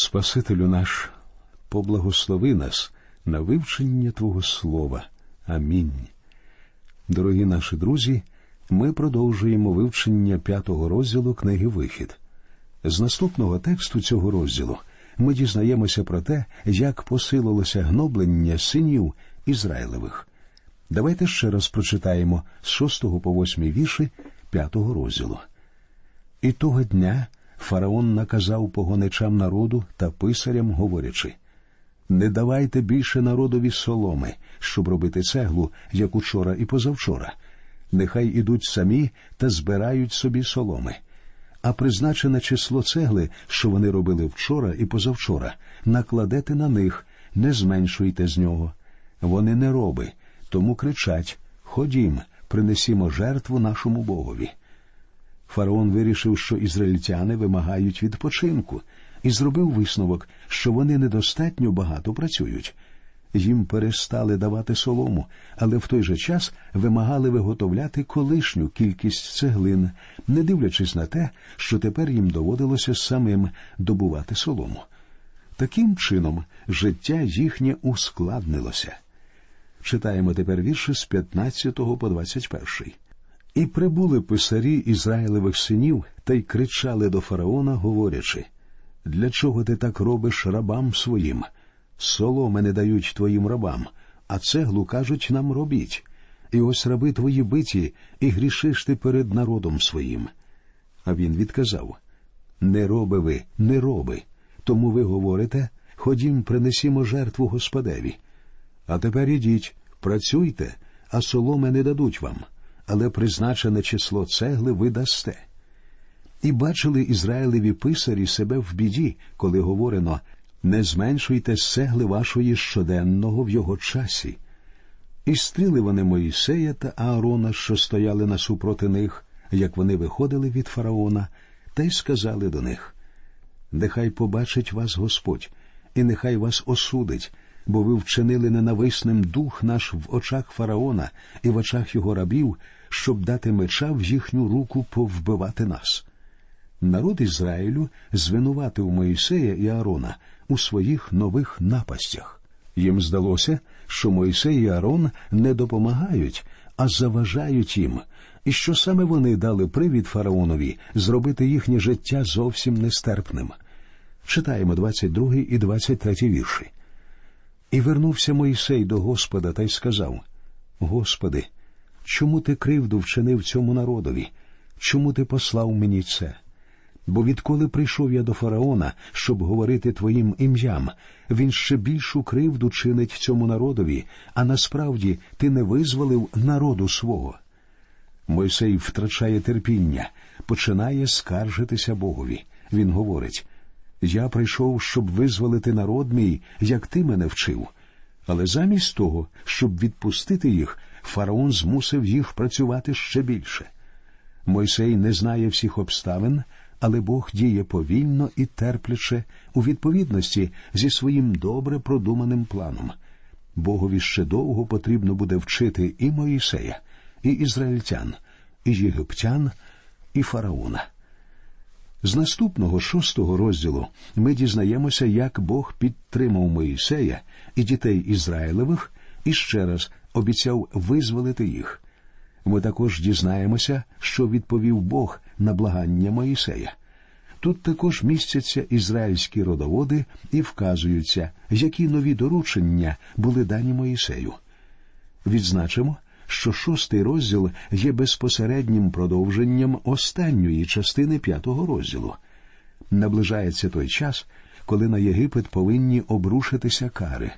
Спасителю наш, поблагослови нас на вивчення Твого Слова. Амінь. Дорогі наші друзі, ми продовжуємо вивчення п'ятого розділу книги Вихід. З наступного тексту цього розділу ми дізнаємося про те, як посилилося гноблення синів Ізраїлевих. Давайте ще раз прочитаємо з 6 по 8 вірші п'ятого розділу. І того дня фараон наказав погоничам народу та писарям, говорячи не давайте більше народові соломи, щоб робити цеглу, як учора і позавчора. Нехай ідуть самі та збирають собі соломи. А призначене число цегли, що вони робили вчора і позавчора, накладете на них, не зменшуйте з нього. Вони не роби, тому кричать Ходім, принесімо жертву нашому Богові. Фараон вирішив, що ізраїльтяни вимагають відпочинку, і зробив висновок, що вони недостатньо багато працюють. Їм перестали давати солому, але в той же час вимагали виготовляти колишню кількість цеглин, не дивлячись на те, що тепер їм доводилося самим добувати солому. Таким чином життя їхнє ускладнилося. Читаємо тепер вірші з 15 по 21. І прибули писарі Ізраїлевих синів та й кричали до фараона, говорячи Для чого ти так робиш рабам своїм? Соломи не дають твоїм рабам, а цеглу кажуть нам робіть. І ось раби твої биті, і грішиш ти перед народом своїм. А він відказав Не роби ви, не роби. Тому ви говорите ходім, принесімо жертву Господеві. А тепер ідіть, працюйте, а соломи не дадуть вам але призначене число цегли ви дасте. І бачили Ізраїлеві писарі себе в біді, коли говорено не зменшуйте цегли вашої щоденного в його часі. І стріли вони Моїсея та Аарона, що стояли насупроти них, як вони виходили від фараона, та й сказали до них Нехай побачить вас Господь, і нехай вас осудить, бо ви вчинили ненависним дух наш в очах фараона і в очах його рабів, щоб дати меча в їхню руку повбивати нас. Народ Ізраїлю звинуватив Моїсея і Аарона у своїх нових напастях. Їм здалося, що Моїсей і Аарон не допомагають, а заважають їм, і що саме вони дали привід фараонові зробити їхнє життя зовсім нестерпним. Читаємо 22 і 23 вірші. І вернувся Моїсей до Господа та й сказав: Господи, чому ти кривду вчинив цьому народові? Чому ти послав мені це? Бо відколи прийшов я до фараона, щоб говорити твоїм ім'ям, він ще більшу кривду чинить цьому народові, а насправді ти не визволив народу свого. Мойсей втрачає терпіння, починає скаржитися Богові. Він говорить Я прийшов, щоб визволити народ мій, як ти мене вчив. Але замість того, щоб відпустити їх, фараон змусив їх працювати ще більше. Мойсей не знає всіх обставин, але Бог діє повільно і терпляче у відповідності зі своїм добре продуманим планом. Богові ще довго потрібно буде вчити і Моїсея, і ізраїльтян, і єгиптян, і фараона. З наступного шостого розділу ми дізнаємося, як Бог підтримав Моїсея і дітей Ізраїлевих і ще раз обіцяв визволити їх. Ми також дізнаємося, що відповів Бог на благання Моїсея. Тут також містяться ізраїльські родоводи і вказуються, які нові доручення були дані Моїсею. Відзначимо, що шостий розділ є безпосереднім продовженням останньої частини п'ятого розділу. Наближається той час, коли на Єгипет повинні обрушитися кари.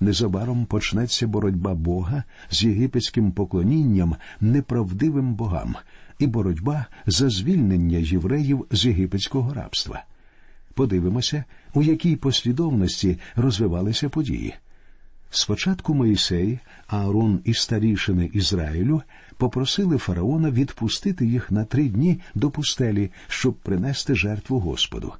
Незабаром почнеться боротьба Бога з єгипетським поклонінням неправдивим богам і боротьба за звільнення євреїв з єгипетського рабства. Подивимося, у якій послідовності розвивалися події. Спочатку Моїсей, Аарон і старішини Ізраїлю попросили фараона відпустити їх на три дні до пустелі, щоб принести жертву Господу.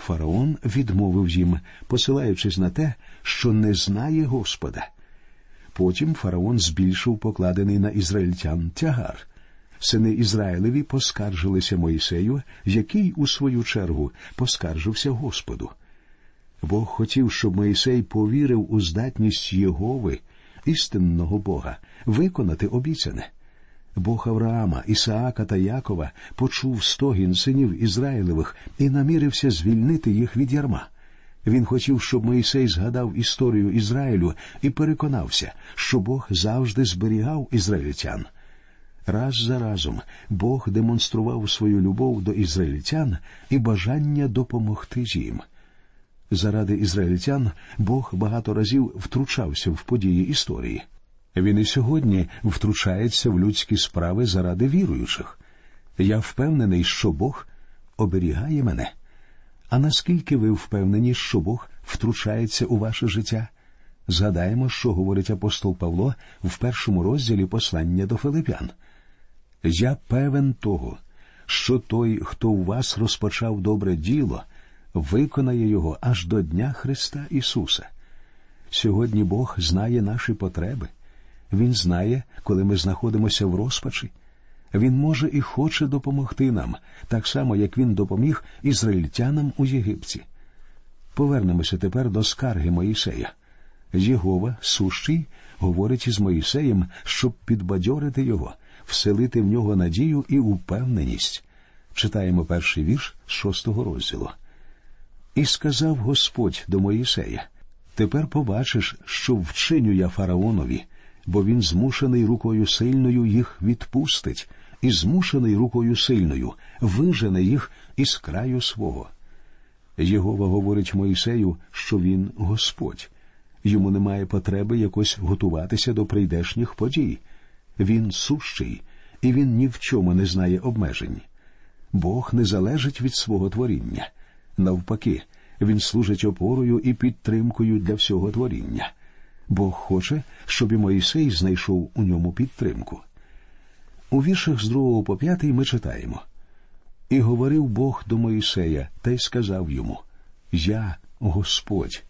Фараон відмовив їм, посилаючись на те, що не знає Господа. Потім фараон збільшив покладений на ізраїльтян тягар. Сини Ізраїлеві поскаржилися Моїсею, який, у свою чергу, поскаржився Господу. Бог хотів, щоб Моїсей повірив у здатність Єгови, істинного Бога, виконати обіцяне. Бог Авраама, Ісаака та Якова почув стогін синів Ізраїлевих і намірився звільнити їх від ярма. Він хотів, щоб Моїсей згадав історію Ізраїлю і переконався, що Бог завжди зберігав ізраїльтян. Раз за разом Бог демонстрував свою любов до ізраїльтян і бажання допомогти їм. Заради ізраїльтян Бог багато разів втручався в події історії. Він і сьогодні втручається в людські справи заради віруючих. Я впевнений, що Бог оберігає мене. А наскільки ви впевнені, що Бог втручається у ваше життя? Згадаємо, що говорить апостол Павло в першому розділі послання до Филипян. Я певен того, що той, хто у вас розпочав добре діло, виконає його аж до Дня Христа Ісуса. Сьогодні Бог знає наші потреби. Він знає, коли ми знаходимося в розпачі. Він може і хоче допомогти нам, так само, як він допоміг ізраїльтянам у Єгипті. Повернемося тепер до скарги Моїсея. Єгова, сущий, говорить із Моїсеєм, щоб підбадьорити його, вселити в нього надію і упевненість. Читаємо перший вірш шостого розділу. І сказав Господь до Моїсея: Тепер побачиш, що вчиню я фараонові, бо він змушений рукою сильною їх відпустить, і змушений рукою сильною вижене їх із краю свого. Єгова говорить Моїсею, що він Господь. Йому немає потреби якось готуватися до прийдешніх подій. Він сущий, і він ні в чому не знає обмежень. Бог не залежить від свого творіння. Навпаки, він служить опорою і підтримкою для всього творіння. Бог хоче, щоб і Моїсей знайшов у ньому підтримку. У віршах з другого по п'ятий ми читаємо І говорив Бог до Моїсея та й сказав йому Я Господь.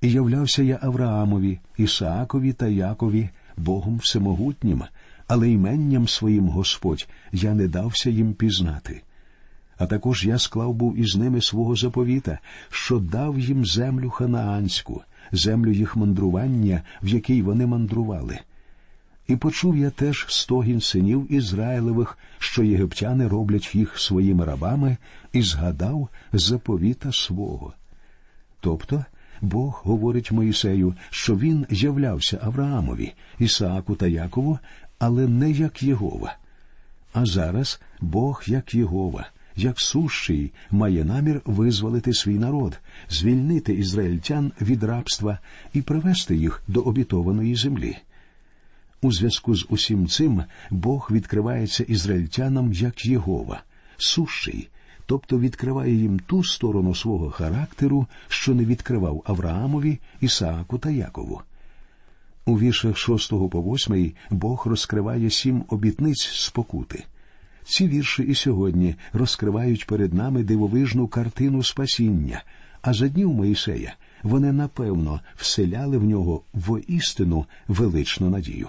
І являвся я Авраамові, Ісаакові та Якові, Богом Всемогутнім, але іменням своїм Господь я не дався їм пізнати. А також я склав був із ними свого заповіта, що дав їм землю ханаанську, землю їх мандрування, в якій вони мандрували. І почув я теж стогін синів Ізраїлевих, що єгиптяни роблять їх своїми рабами, і згадав заповіта свого. Тобто Бог говорить Моїсею, що він являвся Авраамові, Ісааку та Якову, але не як Єгова. А зараз Бог як Єгова, як сущий, має намір визволити свій народ, звільнити ізраїльтян від рабства і привести їх до обітованої землі. У зв'язку з усім цим Бог відкривається ізраїльтянам як Єгова, сущий, тобто відкриває їм ту сторону свого характеру, що не відкривав Авраамові, Ісааку та Якову. У віршах 6 по 8 Бог розкриває сім обітниць спокути. Ці вірші і сьогодні розкривають перед нами дивовижну картину спасіння, а за днів Моїсея вони напевно вселяли в нього воістину величну надію.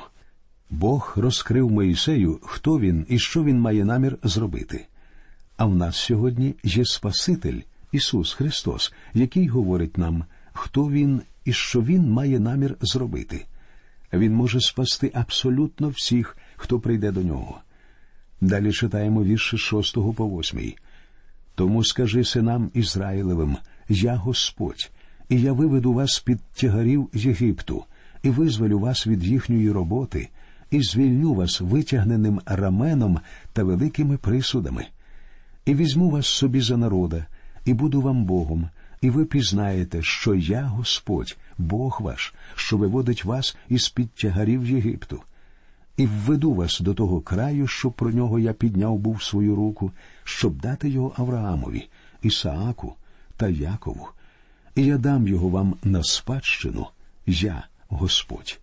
Бог розкрив Моїсею, хто він і що він має намір зробити. А в нас сьогодні є Спаситель, Ісус Христос, який говорить нам, хто Він і що Він має намір зробити. Він може спасти абсолютно всіх, хто прийде до нього. Далі читаємо вірші шостого по восьмий. Тому скажи синам Ізраїлевим, я Господь, і я виведу вас під тягарів Єгипту, і визволю вас від їхньої роботи, і звільню вас витягненим раменом та великими присудами і візьму вас собі за народа, і буду вам Богом, і ви пізнаєте, що я Господь, Бог ваш, що виводить вас із під тягарів Єгипту, і введу вас до того краю, що про нього я підняв був свою руку, щоб дати його Авраамові, Ісааку та Якову, і я дам його вам на спадщину, я Господь.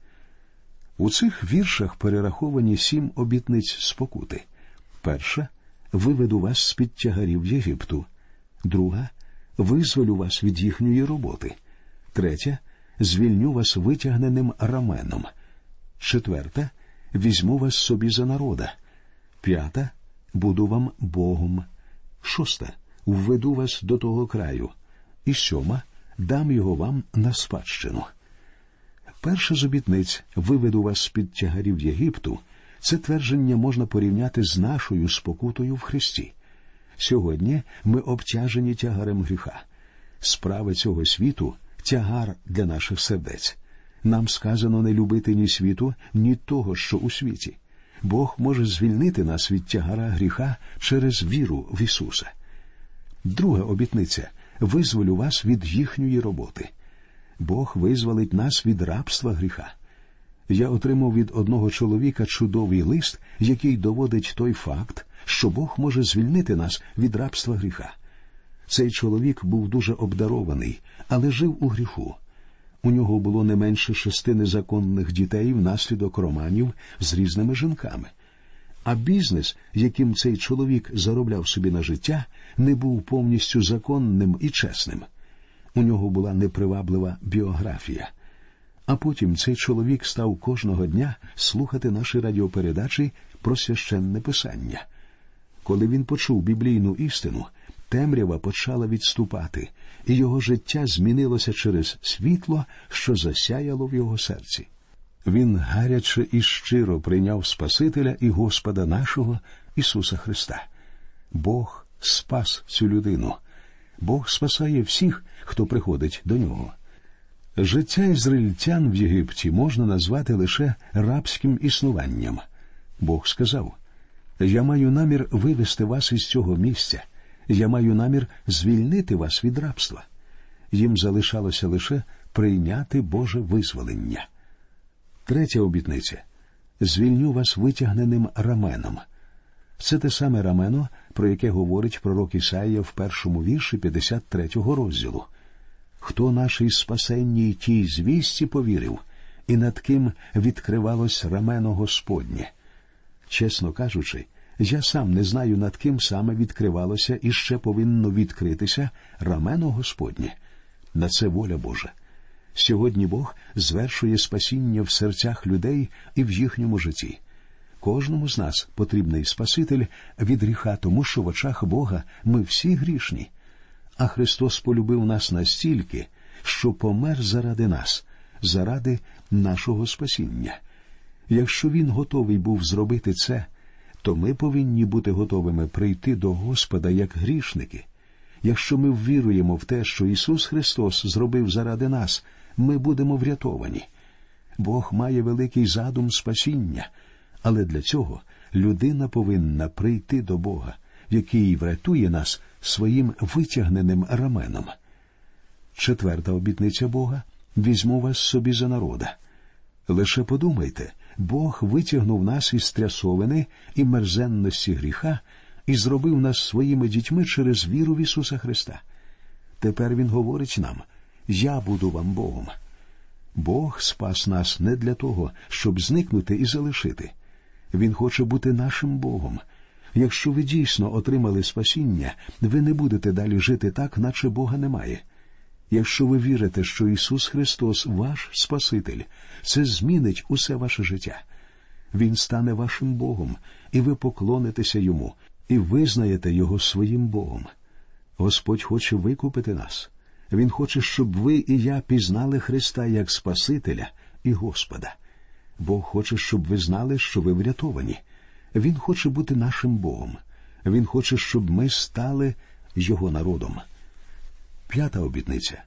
У цих віршах перераховані сім обітниць спокути. Перша – виведу вас з під тягарів Єгипту, друга визволю вас від їхньої роботи, третя звільню вас витягненим раменом, четверта візьму вас собі за народа, п'ята буду вам Богом, шоста введу вас до того краю, і сьома дам його вам на спадщину. Перша з обітниць виведу вас з під тягарів Єгипту. Це твердження можна порівняти з нашою спокутою в Христі. Сьогодні ми обтяжені тягарем гріха. Справи цього світу тягар для наших сердець. Нам сказано не любити ні світу, ні того, що у світі. Бог може звільнити нас від тягара гріха через віру в Ісуса. Друга обітниця визволю вас від їхньої роботи. Бог визволить нас від рабства гріха. Я отримав від одного чоловіка чудовий лист, який доводить той факт, що Бог може звільнити нас від рабства гріха. Цей чоловік був дуже обдарований, але жив у гріху. У нього було не менше шести незаконних дітей внаслідок романів з різними жінками. А бізнес, яким цей чоловік заробляв собі на життя, не був повністю законним і чесним. У нього була неприваблива біографія. А потім цей чоловік став кожного дня слухати наші радіопередачі про священне писання. Коли він почув біблійну істину, темрява почала відступати, і його життя змінилося через світло, що засяяло в його серці. Він гаряче і щиро прийняв Спасителя і Господа нашого Ісуса Христа. Бог спас цю людину. Бог спасає всіх, хто приходить до нього. Життя ізраїльтян в Єгипті можна назвати лише рабським існуванням. Бог сказав: Я маю намір вивести вас із цього місця, я маю намір звільнити вас від рабства. Їм залишалося лише прийняти Боже визволення. Третя обітниця звільню вас витягненим раменом. Це те саме рамено, про яке говорить пророк Ісаїя в першому вірші 53-го розділу. Хто нашій спасенній тій звісті повірив, і над ким відкривалось рамено Господнє. Чесно кажучи, я сам не знаю, над ким саме відкривалося і ще повинно відкритися рамено Господнє. На це воля Божа. Сьогодні Бог звершує спасіння в серцях людей і в їхньому житті. Кожному з нас потрібний Спаситель від гріха, тому що в очах Бога ми всі грішні. А Христос полюбив нас настільки, що помер заради нас, заради нашого спасіння. Якщо Він готовий був зробити це, то ми повинні бути готовими прийти до Господа як грішники. Якщо ми ввіруємо в те, що Ісус Христос зробив заради нас, ми будемо врятовані. Бог має великий задум спасіння, але для цього людина повинна прийти до Бога, який врятує нас своїм витягненим раменом. Четверта обітниця Бога візьму вас собі за народа. Лише подумайте, Бог витягнув нас із трясовини і мерзенності гріха і зробив нас своїми дітьми через віру в Ісуса Христа. Тепер Він говорить нам Я буду вам Богом. Бог спас нас не для того, щоб зникнути і залишити. Він хоче бути нашим Богом. Якщо ви дійсно отримали спасіння, ви не будете далі жити так, наче Бога немає. Якщо ви вірите, що Ісус Христос ваш Спаситель, це змінить усе ваше життя. Він стане вашим Богом, і ви поклонитеся Йому, і визнаєте Його своїм Богом. Господь хоче викупити нас. Він хоче, щоб ви і я пізнали Христа як Спасителя і Господа. Бог хоче, щоб ви знали, що ви врятовані. Він хоче бути нашим Богом. Він хоче, щоб ми стали Його народом. П'ята обітниця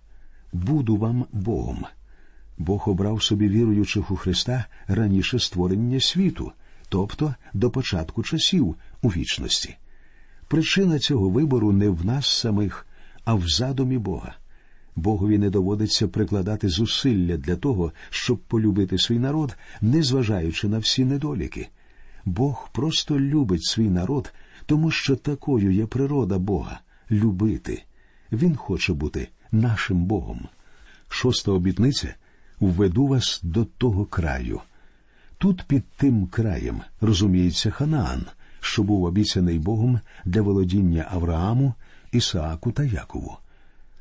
буду вам Богом. Бог обрав собі віруючих у Христа раніше створення світу, тобто до початку часів у вічності. Причина цього вибору не в нас самих, а в задумі Бога. Богові не доводиться прикладати зусилля для того, щоб полюбити свій народ, незважаючи на всі недоліки. Бог просто любить свій народ, тому що такою є природа Бога любити. Він хоче бути нашим Богом. Шоста обітниця введу вас до того краю. Тут під тим краєм розуміється Ханаан, що був обіцяний Богом для володіння Аврааму, Ісааку та Якову.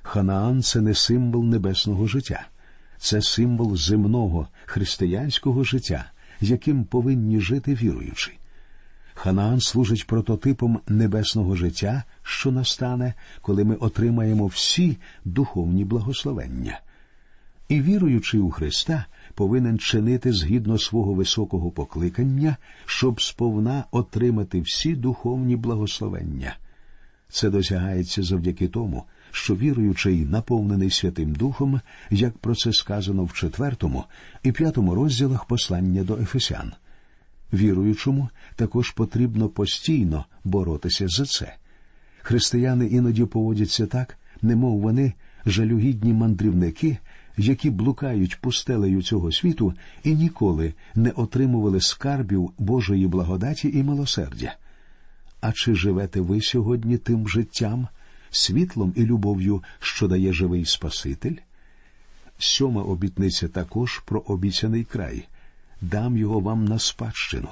Ханаан це не символ небесного життя, це символ земного християнського життя, яким повинні жити віруючі. Ханаан служить прототипом небесного життя, що настане, коли ми отримаємо всі духовні благословення. І віруючий у Христа повинен чинити згідно свого високого покликання, щоб сповна отримати всі духовні благословення. Це досягається завдяки тому, що віруючий, наповнений Святим Духом, як про це сказано в четвертому і п'ятому розділах послання до Ефесян. Віруючому також потрібно постійно боротися за це. Християни іноді поводяться так, немов вони жалюгідні мандрівники, які блукають пустелею цього світу і ніколи не отримували скарбів Божої благодаті і милосердя. А чи живете ви сьогодні тим життям, світлом і любов'ю, що дає живий Спаситель? Сьома обітниця також про обіцяний край дам його вам на спадщину.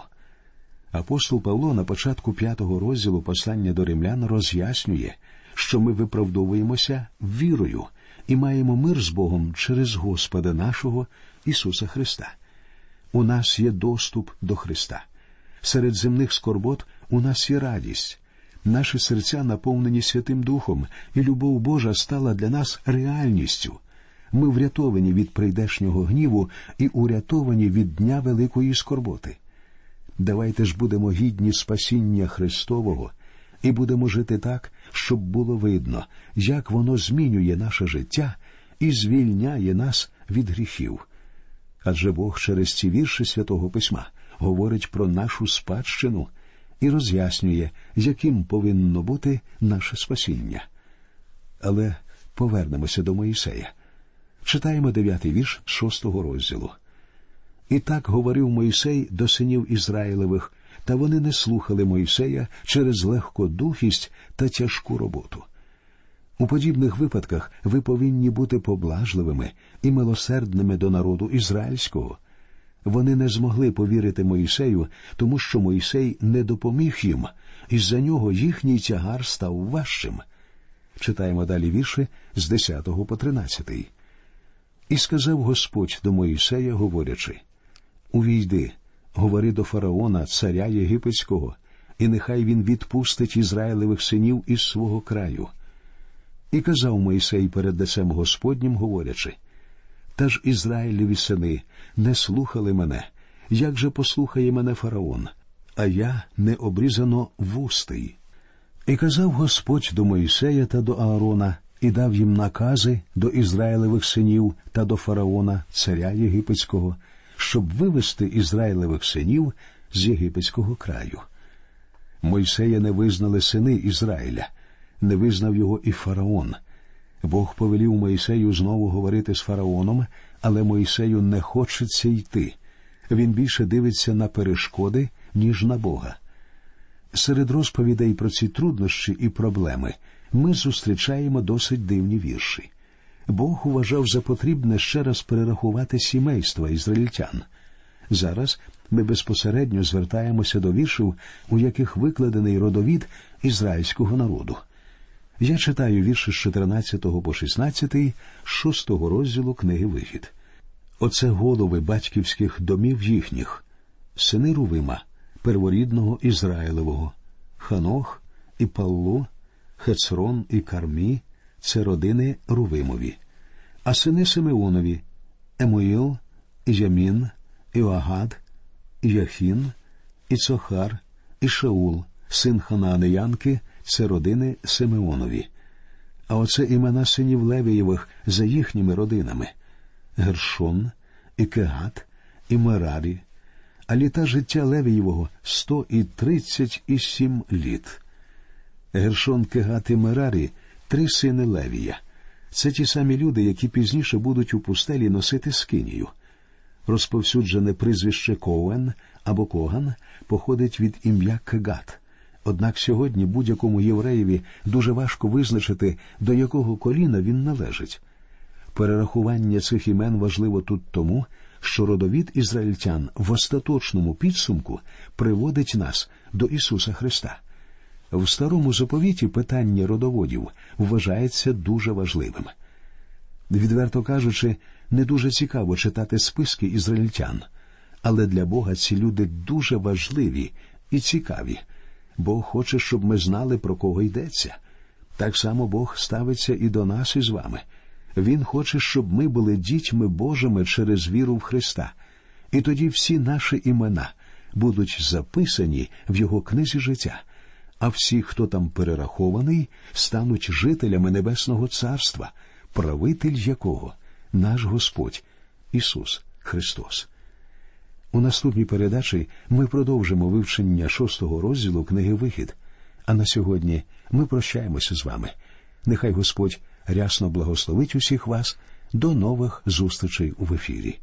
Апостол Павло на початку п'ятого розділу послання до римлян роз'яснює, що ми виправдовуємося вірою і маємо мир з Богом через Господа нашого Ісуса Христа. У нас є доступ до Христа. Серед земних скорбот у нас є радість. Наші серця наповнені Святим Духом, і любов Божа стала для нас реальністю. Ми врятовані від прийдешнього гніву і урятовані від дня великої скорботи. Давайте ж будемо гідні спасіння Христового і будемо жити так, щоб було видно, як воно змінює наше життя і звільняє нас від гріхів. Адже Бог через ці вірші святого Письма говорить про нашу спадщину і роз'яснює, яким повинно бути наше спасіння. Але повернемося до Моїсея. Читаємо дев'ятий вірш шостого розділу. І так говорив Мойсей до синів Ізраїлевих, та вони не слухали Мойсея через легкодухість та тяжку роботу. У подібних випадках ви повинні бути поблажливими і милосердними до народу ізраїльського. Вони не змогли повірити Моїсею, тому що Мойсей не допоміг їм, і за нього їхній тягар став важчим. Читаємо далі вірші з 10 по 13. І сказав Господь до Моїсея, говорячи Увійди, говори до фараона, царя Єгипетського, і нехай він відпустить Ізраїлевих синів із свого краю. І казав Моїсей перед лицем Господнім, говорячи Та ж Ізраїлеві сини не слухали мене, як же послухає мене фараон, а я не обрізано вустий. І казав Господь до Моїсея та до Аарона, і дав їм накази до Ізраїлевих синів та до фараона, царя Єгипетського, щоб вивести Ізраїлевих синів з єгипетського краю. Мойсея не визнали сини Ізраїля, не визнав його і фараон. Бог повелів Мойсею знову говорити з фараоном, але Мойсею не хочеться йти. Він більше дивиться на перешкоди, ніж на Бога. Серед розповідей про ці труднощі і проблеми ми зустрічаємо досить дивні вірші. Бог вважав за потрібне ще раз перерахувати сімейства ізраїльтян. Зараз ми безпосередньо звертаємося до віршів, у яких викладений родовід ізраїльського народу. Я читаю вірші з 14 по 16, 6 розділу книги Вихід. Оце голови батьківських домів їхніх, сини Рувима, перворідного Ізраїлевого, Ханох і Палло, Хецрон і Кармі це родини Рувимові, а сини Симеонові Ємуїл, Ямін, і Огад, Яхін, і Цохар, і Шаул, син Ханаанеянки, це родини Симеонові. А оце імена синів Левієвих за їхніми родинами Гершон, і Кегат, і Мерарі, а літа життя Левієвого сто і тридцять і сім літ. Гершон Кегат і Мерарі три сини Левія. Це ті самі люди, які пізніше будуть у пустелі носити скинію. Розповсюджене прізвище Коуен або Коган походить від ім'я Кегат. Однак сьогодні будь-якому євреєві дуже важко визначити, до якого коліна він належить. Перерахування цих імен важливо тут тому, що родовід ізраїльтян в остаточному підсумку приводить нас до Ісуса Христа. В старому заповіті питання родоводів вважається дуже важливим. Відверто кажучи, не дуже цікаво читати списки ізраїльтян, але для Бога ці люди дуже важливі і цікаві. Бог хоче, щоб ми знали, про кого йдеться. Так само Бог ставиться і до нас із вами. Він хоче, щоб ми були дітьми Божими через віру в Христа. І тоді всі наші імена будуть записані в Його книзі життя, а всі, хто там перерахований, стануть жителями Небесного Царства, правитель якого наш Господь Ісус Христос. У наступній передачі ми продовжимо вивчення шостого розділу книги Вихід. А на сьогодні ми прощаємося з вами. Нехай Господь рясно благословить усіх вас. До нових зустрічей у ефірі.